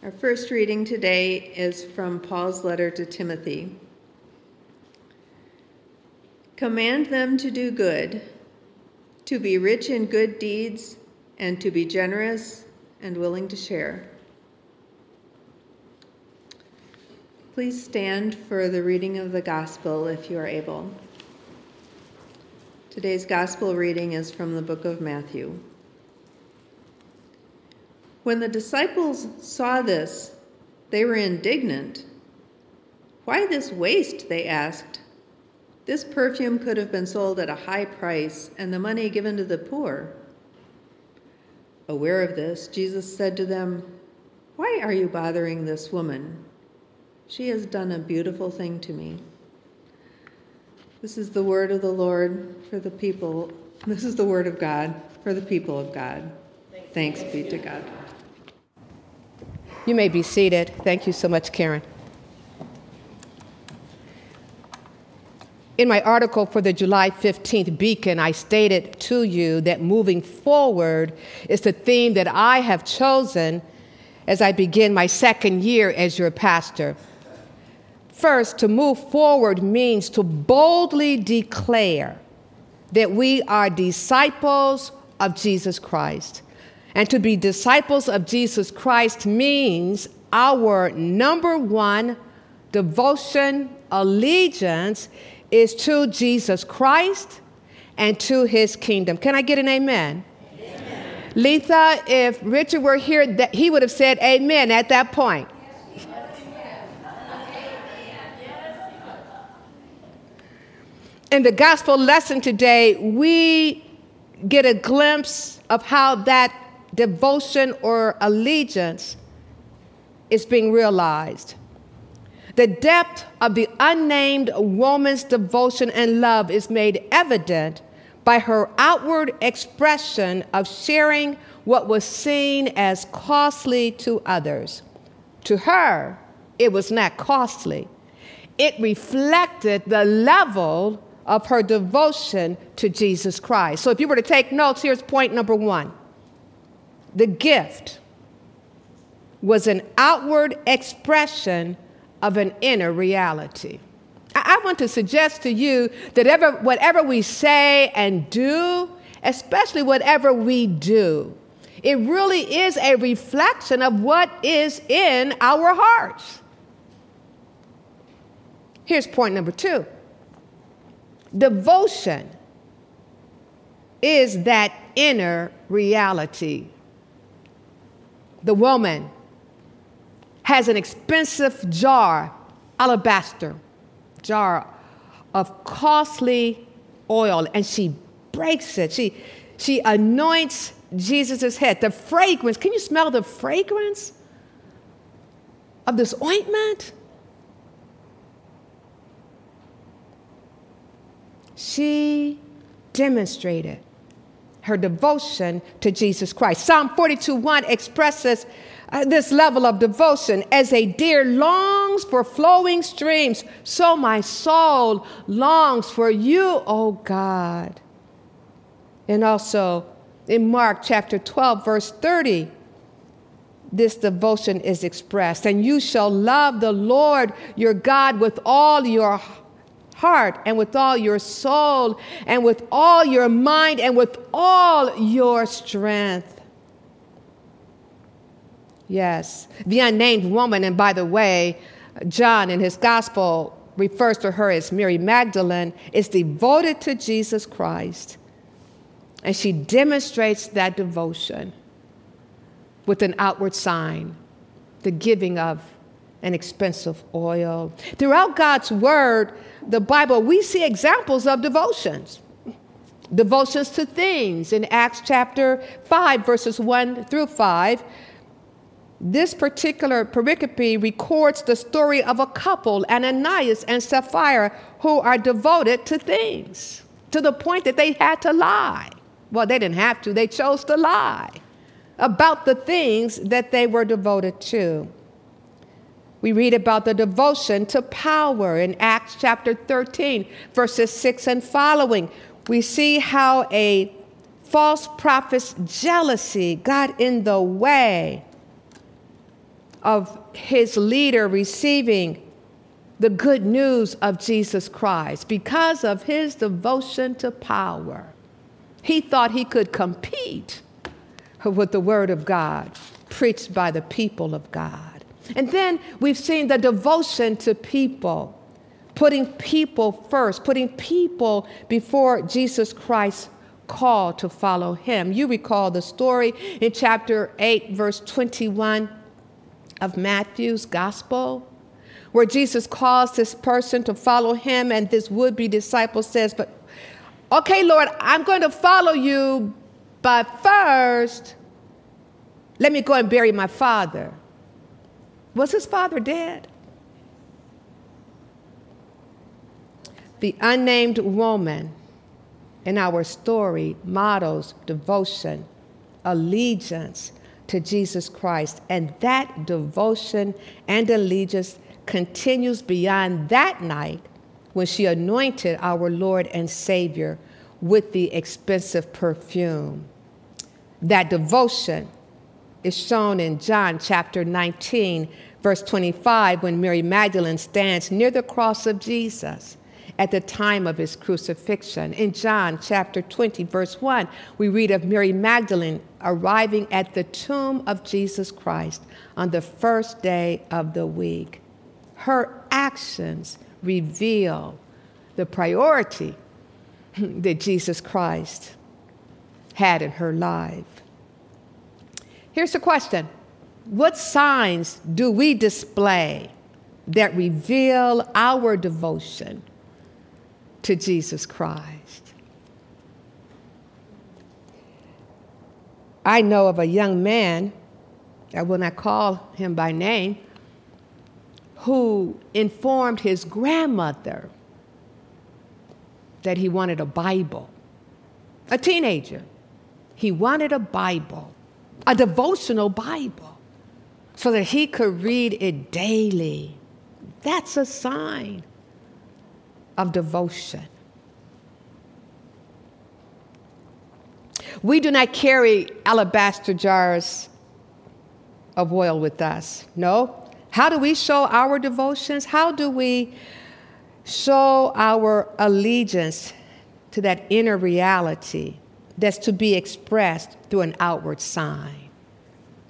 Our first reading today is from Paul's letter to Timothy. Command them to do good, to be rich in good deeds, and to be generous and willing to share. Please stand for the reading of the gospel if you are able. Today's gospel reading is from the book of Matthew. When the disciples saw this, they were indignant. Why this waste? They asked. This perfume could have been sold at a high price and the money given to the poor. Aware of this, Jesus said to them, Why are you bothering this woman? She has done a beautiful thing to me. This is the word of the Lord for the people. This is the word of God for the people of God. Thanks be to God. You may be seated. Thank you so much, Karen. In my article for the July 15th Beacon, I stated to you that moving forward is the theme that I have chosen as I begin my second year as your pastor. First, to move forward means to boldly declare that we are disciples of Jesus Christ. And to be disciples of Jesus Christ means our number one devotion, allegiance is to Jesus Christ and to his kingdom. Can I get an amen? amen. Letha, if Richard were here, that he would have said amen at that point. In the gospel lesson today, we get a glimpse of how that devotion or allegiance is being realized. The depth of the unnamed woman's devotion and love is made evident by her outward expression of sharing what was seen as costly to others. To her, it was not costly. It reflected the level of her devotion to Jesus Christ. So if you were to take notes, here's point number one the gift was an outward expression of an inner reality. I, want to suggest to you that ever, whatever we say and do, especially whatever we do, it really is a reflection of what is in our hearts. Here's point number two devotion is that inner reality the woman has an expensive jar, alabaster jar of costly oil, and she breaks it. She, she anoints Jesus' head. The fragrance, can you smell the fragrance of this ointment? She demonstrated her devotion to Jesus Christ. Psalm 42 1 expresses uh, this level of devotion as a deer longs for flowing streams, so my soul longs for you, O God. And also in Mark chapter 12, verse 30, this devotion is expressed. And you shall love the Lord your God with all your heart and with all your soul and with all your mind and with all your strength. Yes, the unnamed woman, and by the way, John in his gospel refers to her as Mary Magdalene, is devoted to Jesus Christ. And she demonstrates that devotion with an outward sign, the giving of an expensive oil. Throughout God's word, the Bible, we see examples of devotions. Devotions to things in Acts chapter 5, verses 1 through 5. This particular pericope records the story of a couple, Ananias and Sapphira, who are devoted to things to the point that they had to lie. Well, they didn't have to, they chose to lie about the things that they were devoted to. We read about the devotion to power in Acts chapter 13, verses 6 and following. We see how a false prophet's jealousy got in the way of his leader receiving the good news of Jesus Christ because of his devotion to power. He thought he could compete with the Word of God preached by the people of God. And then we've seen the devotion to people, putting people first, putting people before Jesus Christ called to follow him. You recall the story in chapter 8, verse 21 of Matthew's gospel, where Jesus calls this person to follow him, and this would be disciple says, But okay, Lord, I'm going to follow you, but first, let me go and bury my father. Was his father dead? The unnamed woman in our story models devotion, allegiance to Jesus Christ. And that devotion and allegiance continues beyond that night when she anointed our Lord and Savior with the expensive perfume. That devotion is shown in John chapter 19, verse 25, when Mary Magdalene stands near the cross of Jesus at the time of his crucifixion. In John chapter 20, verse 1, we read of Mary Magdalene arriving at the tomb of Jesus Christ on the first day of the week. Her actions reveal the priority that Jesus Christ had in her life. Here's the question What signs do we display that reveal our devotion to Jesus Christ. I know of a young man, I will not call him by name, who informed his grandmother that he wanted a Bible. A teenager. He wanted a Bible, a devotional Bible, so that he could read it daily. That's a sign of devotion. We do not carry alabaster jars of oil with us. No. How do we show our devotions? How do we show our allegiance to that inner reality that's to be expressed through an outward sign?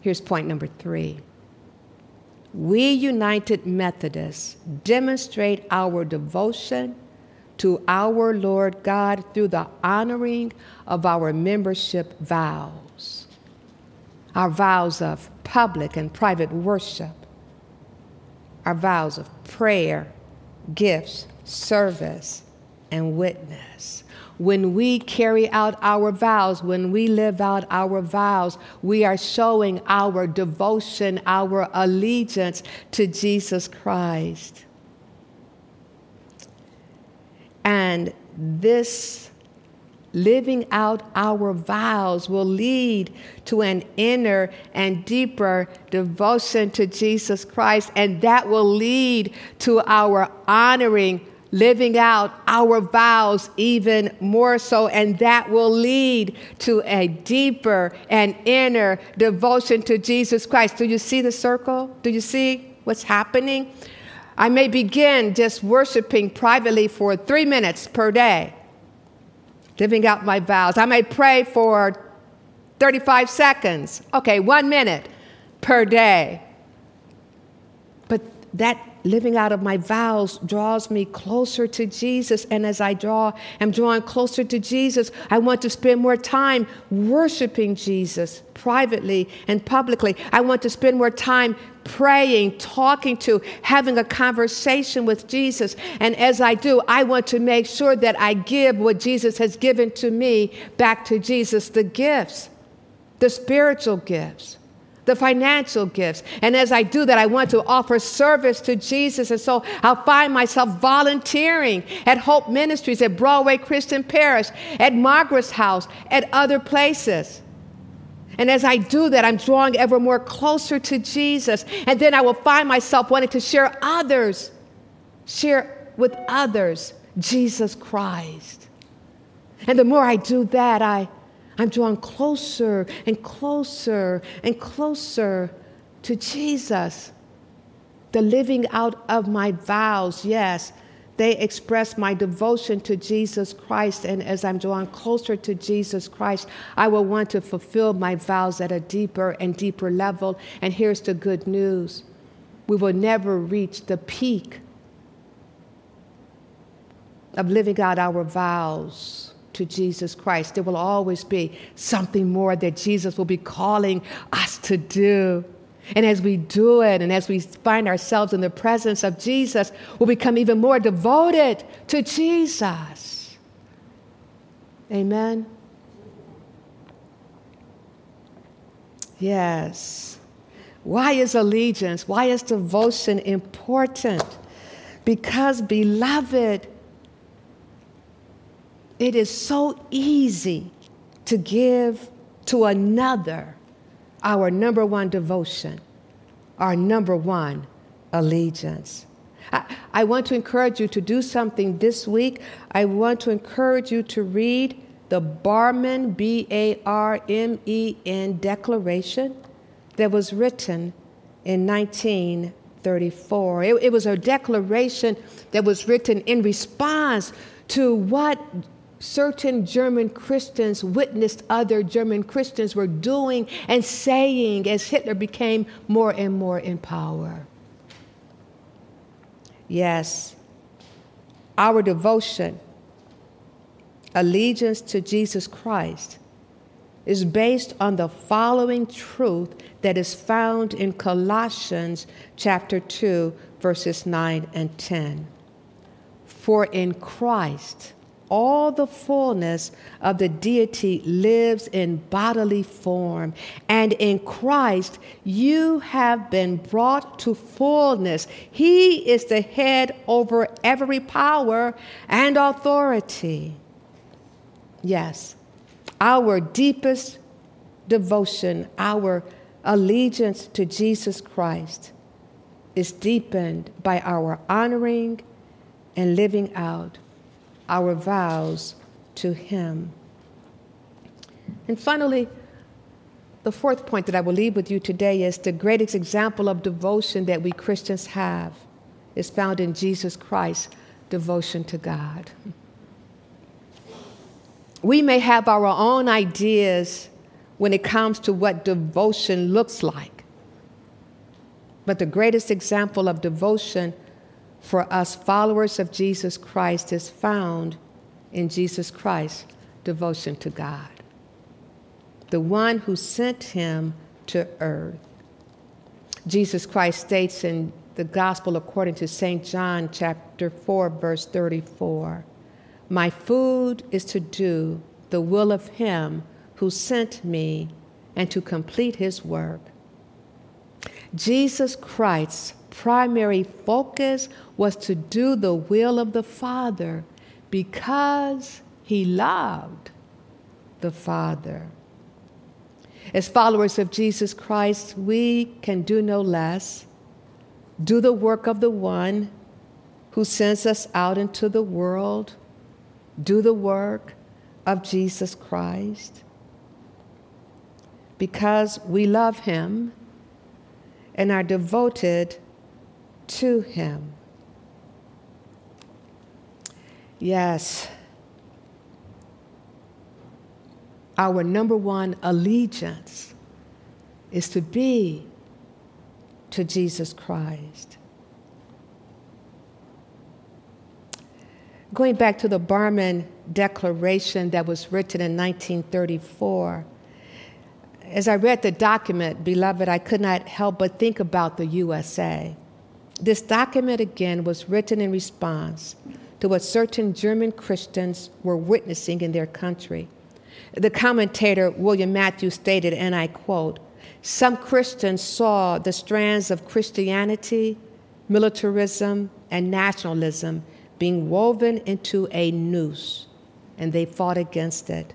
Here's point number three. We United Methodists demonstrate our devotion to our Lord God through the honoring of our membership vows, our vows of public and private worship, our vows of prayer, gifts, service, and witness when we carry out our vows, when we live out our vows, we are showing our devotion, our allegiance to Jesus Christ. And this living out our vows will lead to an inner and deeper devotion to Jesus Christ, and that will lead to our honoring living out our vows even more so, and that will lead to a deeper and inner devotion to Jesus Christ. Do you see the circle? Do you see what's happening? I may begin just worshiping privately for three minutes per day, living out my vows. I may pray for 35 seconds. Okay, one minute per day. But that living out of my vows draws me closer to Jesus. And as I draw, am drawing closer to Jesus, I want to spend more time worshiping Jesus privately and publicly. I want to spend more time praying, talking to, having a conversation with Jesus. And as I do, I want to make sure that I give what Jesus has given to me back to Jesus the gifts, the spiritual gifts the financial gifts. And as I do that, I want to offer service to Jesus. And so I'll find myself volunteering at Hope Ministries, at Broadway Christian Parish, at Margaret's house, at other places. And as I do that, I'm drawing ever more closer to Jesus. And then I will find myself wanting to share others, share with others Jesus Christ. And the more I do that, I I'm drawn closer and closer and closer to Jesus. The living out of my vows, yes, they express my devotion to Jesus Christ. And as I'm drawn closer to Jesus Christ, I will want to fulfill my vows at a deeper and deeper level. And here's the good news we will never reach the peak of living out our vows to Jesus Christ. There will always be something more that Jesus will be calling us to do. And as we do it, and as we find ourselves in the presence of Jesus, we'll become even more devoted to Jesus. Amen. Yes. Why is allegiance, why is devotion important? Because, beloved, it is so easy to give to another our number one devotion, our number one allegiance. I, I, want to encourage you to do something this week. I want to encourage you to read the Barmen, B A R M E N, Declaration that was written in 1934. It, it was a declaration that was written in response to what certain German Christians witnessed other German Christians were doing and saying as Hitler became more and more in power. Yes, our devotion, allegiance to Jesus Christ, is based on the following truth that is found in Colossians chapter 2 verses 9 and 10. For in Christ all the fullness of the deity lives in bodily form. And in Christ, you have been brought to fullness. He is the head over every power and authority. Yes, our deepest devotion, our allegiance to Jesus Christ is deepened by our honoring and living out our vows to Him. And finally, the fourth point that I will leave with you today is the greatest example of devotion that we Christians have is found in Jesus Christ's devotion to God. We may have our own ideas when it comes to what devotion looks like, but the greatest example of devotion for us followers of Jesus Christ is found in Jesus Christ's devotion to God, the one who sent him to earth. Jesus Christ states in the Gospel according to St. John chapter 4 verse 34, "My food is to do the will of him who sent me and to complete his work." Jesus Christ's primary focus was to do the will of the Father because he loved the Father. As followers of Jesus Christ, we can do no less, do the work of the one who sends us out into the world, do the work of Jesus Christ. Because we love him and are devoted to him. Yes, our number one allegiance is to be to Jesus Christ. Going back to the Barmen Declaration that was written in 1934, as I read the document, beloved, I could not help but think about the USA. This document again was written in response to what certain German Christians were witnessing in their country. The commentator William Matthews stated, and I quote, Some Christians saw the strands of Christianity, militarism, and nationalism being woven into a noose, and they fought against it.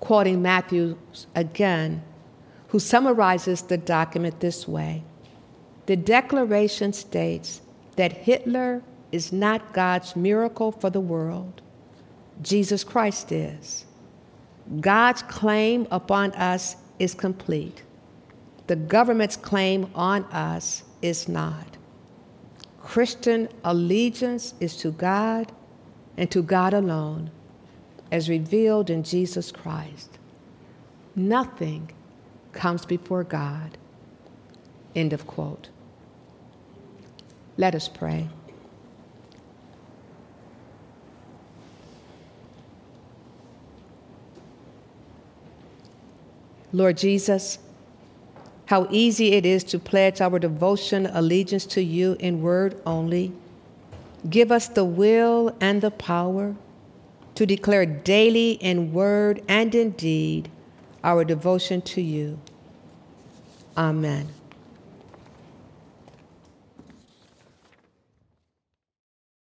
Quoting Matthews again, who summarizes the document this way the Declaration states that Hitler is not God's miracle for the world, Jesus Christ is. God's claim upon us is complete. the government's claim on us is not. Christian allegiance is to God and to God alone, as revealed in Jesus Christ. Nothing comes before God. End of quote. Let us pray. Lord Jesus, how easy it is to pledge our devotion, allegiance to you in word only. Give us the will and the power to declare daily in word and in deed our devotion to you. Amen.